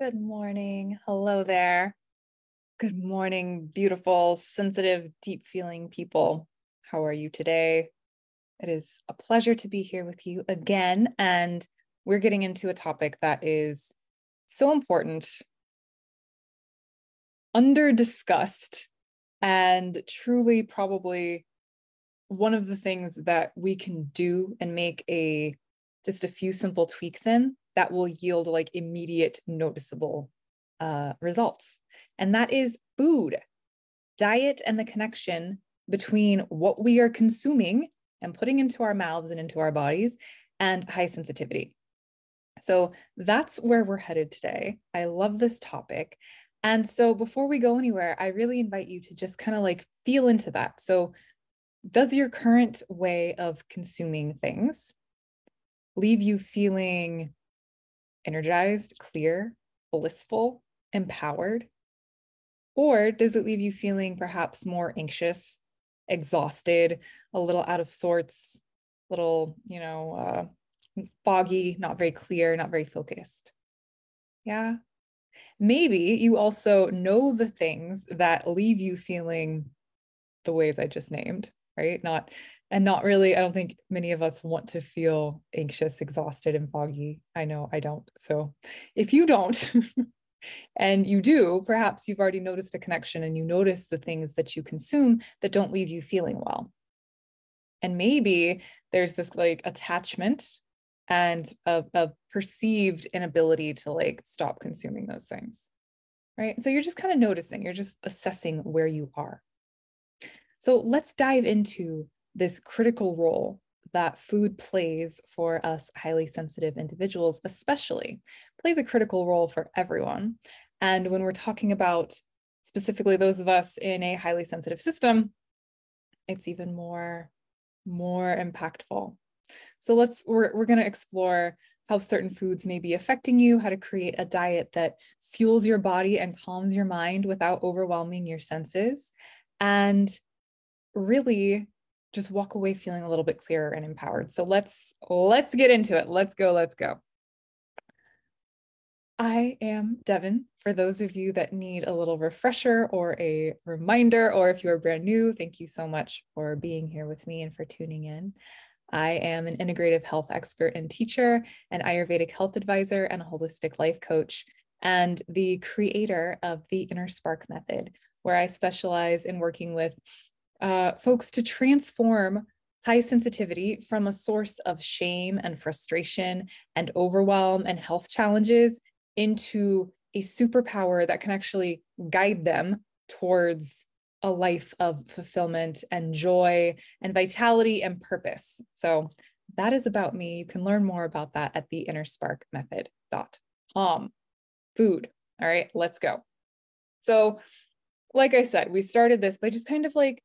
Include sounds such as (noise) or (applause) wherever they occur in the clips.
Good morning. Hello there. Good morning, beautiful, sensitive, deep feeling people. How are you today? It is a pleasure to be here with you again. And we're getting into a topic that is so important, under discussed, and truly probably one of the things that we can do and make a just a few simple tweaks in that will yield like immediate noticeable uh, results. And that is food, diet, and the connection between what we are consuming and putting into our mouths and into our bodies and high sensitivity. So that's where we're headed today. I love this topic. And so before we go anywhere, I really invite you to just kind of like feel into that. So, does your current way of consuming things leave you feeling energized, clear, blissful, empowered? Or does it leave you feeling perhaps more anxious, exhausted, a little out of sorts, a little, you know, uh, foggy, not very clear, not very focused? Yeah. Maybe you also know the things that leave you feeling the ways I just named, right? Not and not really i don't think many of us want to feel anxious exhausted and foggy. I know i don't. So if you don't (laughs) and you do perhaps you've already noticed a connection and you notice the things that you consume that don't leave you feeling well. And maybe there's this like attachment and a, a perceived inability to like stop consuming those things right? So you're just kind of noticing you're just assessing where you are so let's dive into this critical role that food plays for us highly sensitive individuals, especially, plays a critical role for everyone. And when we're talking about specifically those of us in a highly sensitive system, it's even more, more impactful. So let's, we're, we're going to explore how certain foods may be affecting you, how to create a diet that fuels your body and calms your mind without overwhelming your senses, and really just walk away feeling a little bit clearer and empowered. So let's let's get into it. Let's go, let's go. I am Devon. For those of you that need a little refresher or a reminder, or if you're brand new, thank you so much for being here with me and for tuning in. I am an integrative health expert and teacher, an Ayurvedic health advisor, and a holistic life coach, and the creator of the Inner Spark Method, where I specialize in working with uh, folks to transform high sensitivity from a source of shame and frustration and overwhelm and health challenges into a superpower that can actually guide them towards a life of fulfillment and joy and vitality and purpose. So that is about me. You can learn more about that at the innersparkmethod.com. Food. All right, let's go. So, like I said, we started this by just kind of like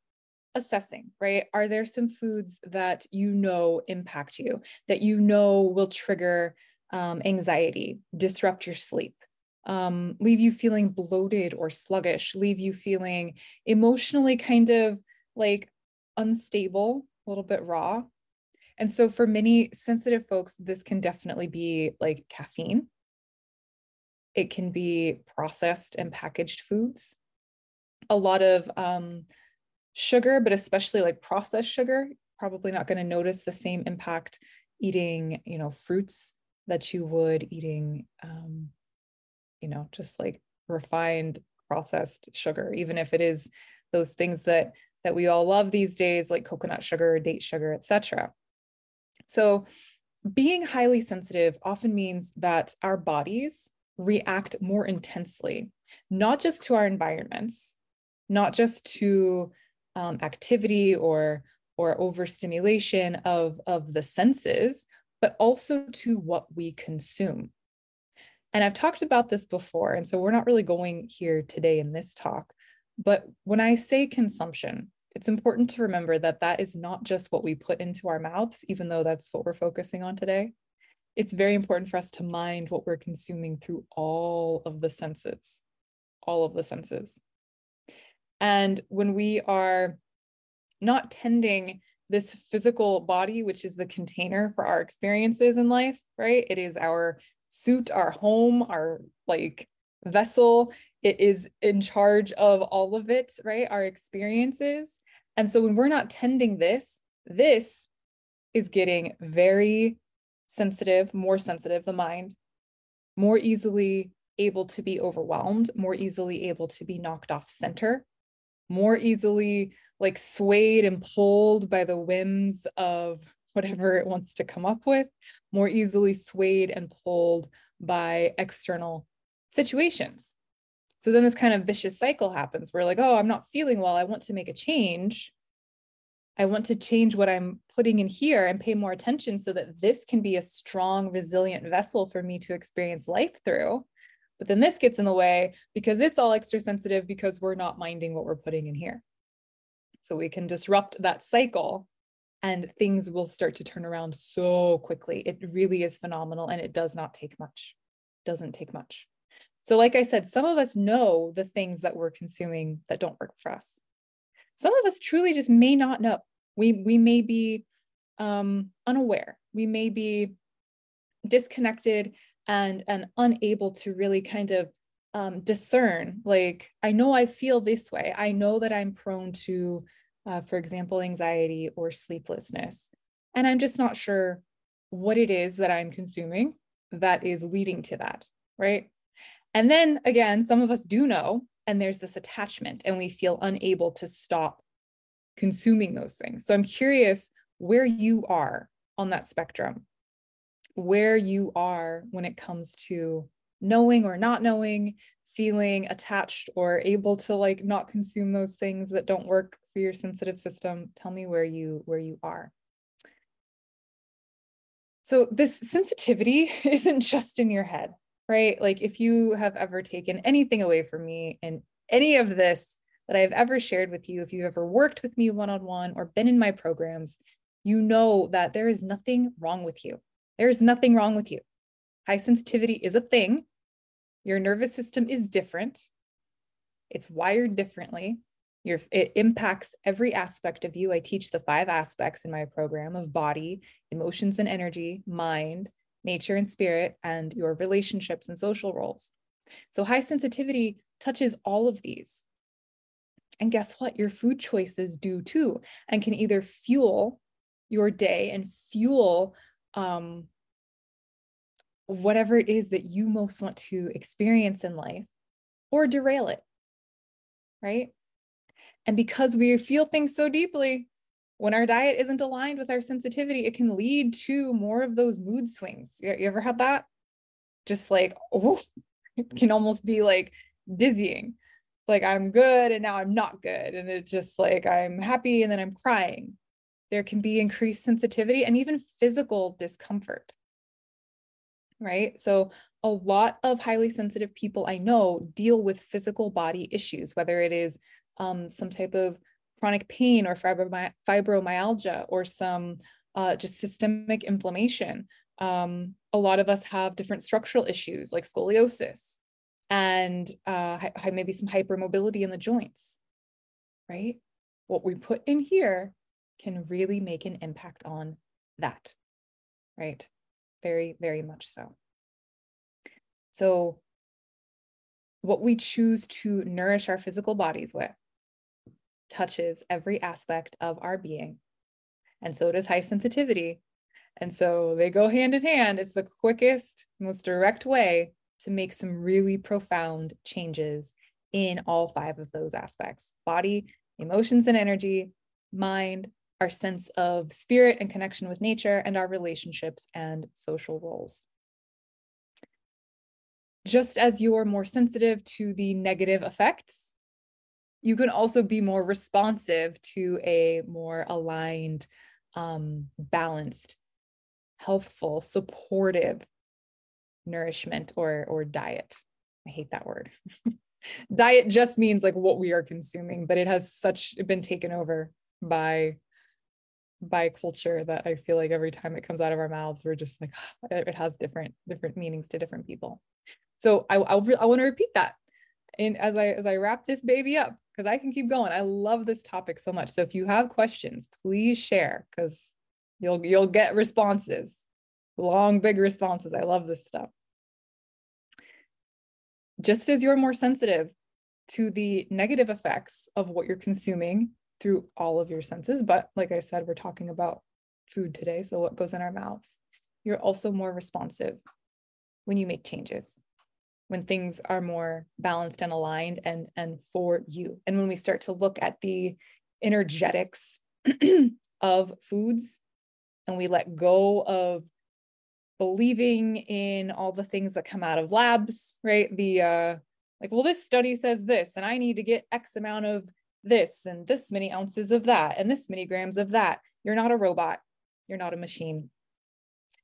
assessing, right? Are there some foods that you know impact you, that you know will trigger um, anxiety, disrupt your sleep, um, leave you feeling bloated or sluggish, leave you feeling emotionally kind of like unstable, a little bit raw? And so for many sensitive folks, this can definitely be like caffeine. It can be processed and packaged foods. A lot of um, sugar, but especially like processed sugar, probably not going to notice the same impact eating, you know, fruits that you would eating, um, you know, just like refined processed sugar, even if it is those things that that we all love these days, like coconut sugar, date sugar, etc. So, being highly sensitive often means that our bodies react more intensely, not just to our environments, not just to um, activity or or overstimulation of of the senses but also to what we consume. And i've talked about this before and so we're not really going here today in this talk but when i say consumption it's important to remember that that is not just what we put into our mouths even though that's what we're focusing on today. It's very important for us to mind what we're consuming through all of the senses all of the senses and when we are not tending this physical body, which is the container for our experiences in life, right? It is our suit, our home, our like vessel. It is in charge of all of it, right? Our experiences. And so when we're not tending this, this is getting very sensitive, more sensitive, the mind, more easily able to be overwhelmed, more easily able to be knocked off center, more easily like swayed and pulled by the whims of whatever it wants to come up with, more easily swayed and pulled by external situations. So then this kind of vicious cycle happens where, like, oh, I'm not feeling well. I want to make a change. I want to change what I'm putting in here and pay more attention so that this can be a strong, resilient vessel for me to experience life through. But then this gets in the way because it's all extra sensitive because we're not minding what we're putting in here. So we can disrupt that cycle and things will start to turn around so quickly. It really is phenomenal and it does not take much. Doesn't take much. So, like I said, some of us know the things that we're consuming that don't work for us. Some of us truly just may not know. We we may be um, unaware. We may be disconnected and and unable to really kind of um, discern. Like I know I feel this way. I know that I'm prone to, uh, for example, anxiety or sleeplessness, and I'm just not sure what it is that I'm consuming that is leading to that. Right. And then again, some of us do know, and there's this attachment, and we feel unable to stop consuming those things. So I'm curious where you are on that spectrum, where you are when it comes to knowing or not knowing, feeling attached or able to like not consume those things that don't work for your sensitive system. Tell me where you where you are. So this sensitivity (laughs) isn't just in your head right? Like if you have ever taken anything away from me and any of this that I've ever shared with you, if you've ever worked with me one on one or been in my programs, you know that there is nothing wrong with you. There's nothing wrong with you. High sensitivity is a thing. Your nervous system is different. It's wired differently. Your, it impacts every aspect of you. I teach the five aspects in my program of body, emotions and energy, mind, nature and spirit, and your relationships and social roles. So, high sensitivity touches all of these. And guess what? Your food choices do too, and can either fuel your day and fuel um, whatever it is that you most want to experience in life or derail it. Right. And because we feel things so deeply, when our diet isn't aligned with our sensitivity, it can lead to more of those mood swings. You, ever had that? Just like, oh, it can almost be like dizzying. Like I'm good and now I'm not good. And it's just like I'm happy and then I'm crying. There can be increased sensitivity and even physical discomfort. Right. So, a lot of highly sensitive people I know deal with physical body issues, whether it is um, some type of chronic pain or fibromyalgia or some uh, just systemic inflammation. Um, a lot of us have different structural issues like scoliosis and uh, maybe some hypermobility in the joints, right? What we put in here can really make an impact on that, right? Very, very much so. So, what we choose to nourish our physical bodies with touches every aspect of our being. And so does high sensitivity. And so they go hand in hand. It's the quickest, most direct way to make some really profound changes in all five of those aspects body, emotions and energy, mind, our sense of spirit and connection with nature, and our relationships and social roles. Just as you're more sensitive to the negative effects you can also be more responsive to a more aligned, um, balanced, healthful, supportive nourishment or or diet. I hate that word. (laughs) diet just means like what we are consuming, but it has such been taken over by by culture that I feel like every time it comes out of our mouths, we're just like (gasps) it has different different meanings to different people. So I I'll, I want to repeat that and as I as I wrap this baby up, because I can keep going. I love this topic so much. So if you have questions, please share because you'll you'll get responses. Long, big responses. I love this stuff. just as you're more sensitive to the negative effects of what you're consuming through all of your senses. But like I said, we're talking about food today. So, what goes in our mouths? You're also more responsive when you make changes, when things are more balanced and aligned and, and for you. And when we start to look at the energetics (clears throat) of foods and we let go of believing in all the things that come out of labs, right? The uh, like, well, this study says this, and I need to get X amount of this and this many ounces of that and this many grams of that. You're not a robot. You're not a machine.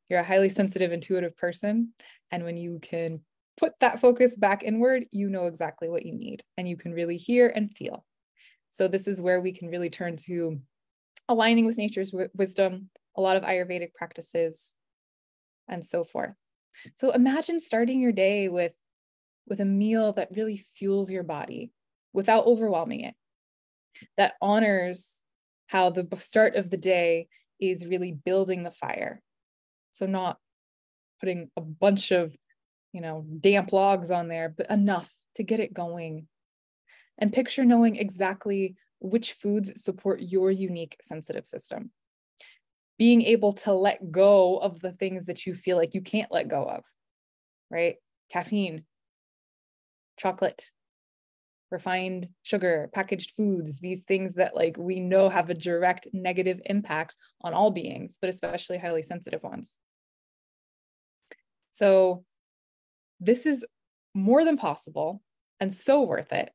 You're a highly sensitive, intuitive person. And when you can put that focus back inward, you know exactly what you need and you can really hear and feel. So, this is where we can really turn to aligning with nature's w- wisdom, a lot of Ayurvedic practices, and so forth. So, imagine starting your day with, with a meal that really fuels your body without overwhelming it that honors how the start of the day is really building the fire. So, not putting a bunch of, you know, damp logs on there, but enough to get it going. And picture knowing exactly which foods support your unique sensitive system. Being able to let go of the things that you feel like you can't let go of, right? Caffeine, chocolate, refined sugar, packaged foods, these things that like we know have a direct negative impact on all beings, but especially highly sensitive ones. So this is more than possible and so worth it.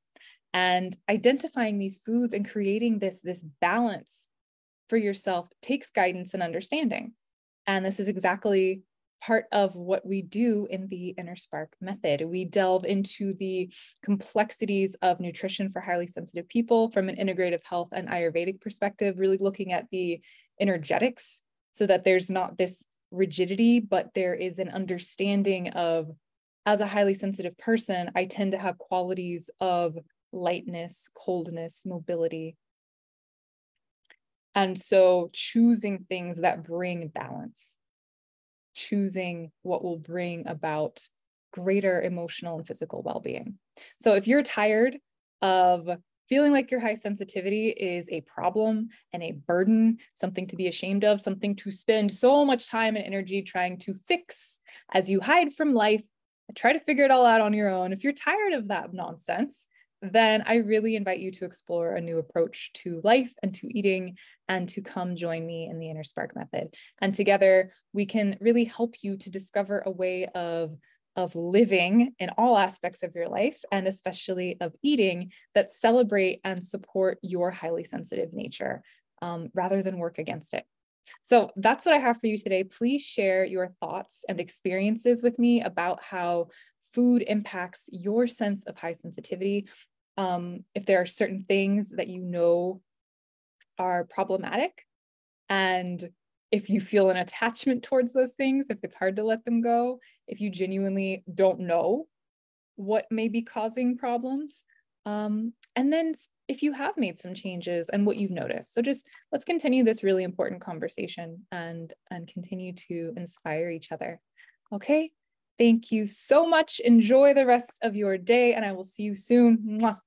And identifying these foods and creating this, this balance for yourself takes guidance and understanding. And this is exactly part of what we do in the Inner Spark method. We delve into the complexities of nutrition for highly sensitive people from an integrative health and Ayurvedic perspective, really looking at the energetics so that there's not this rigidity, but there is an understanding of, as a highly sensitive person, I tend to have qualities of lightness, coldness, mobility. And so choosing things that bring balance choosing what will bring about greater emotional and physical well-being. So if you're tired of feeling like your high sensitivity is a problem and a burden, something to be ashamed of, something to spend so much time and energy trying to fix as you hide from life try to figure it all out on your own. If you're tired of that nonsense, then I really invite you to explore a new approach to life and to eating and to come join me in the Inner Spark Method. And together we can really help you to discover a way of, of living in all aspects of your life and especially of eating that celebrate and support your highly sensitive nature um, rather than work against it. So that's what I have for you today. Please share your thoughts and experiences with me about how food impacts your sense of high sensitivity um, if there are certain things that you know are problematic and if you feel an attachment towards those things if it's hard to let them go if you genuinely don't know what may be causing problems um, and then if you have made some changes and what you've noticed. So just let's continue this really important conversation and and continue to inspire each other. Okay Thank you so much. Enjoy the rest of your day, and I will see you soon. Mwah.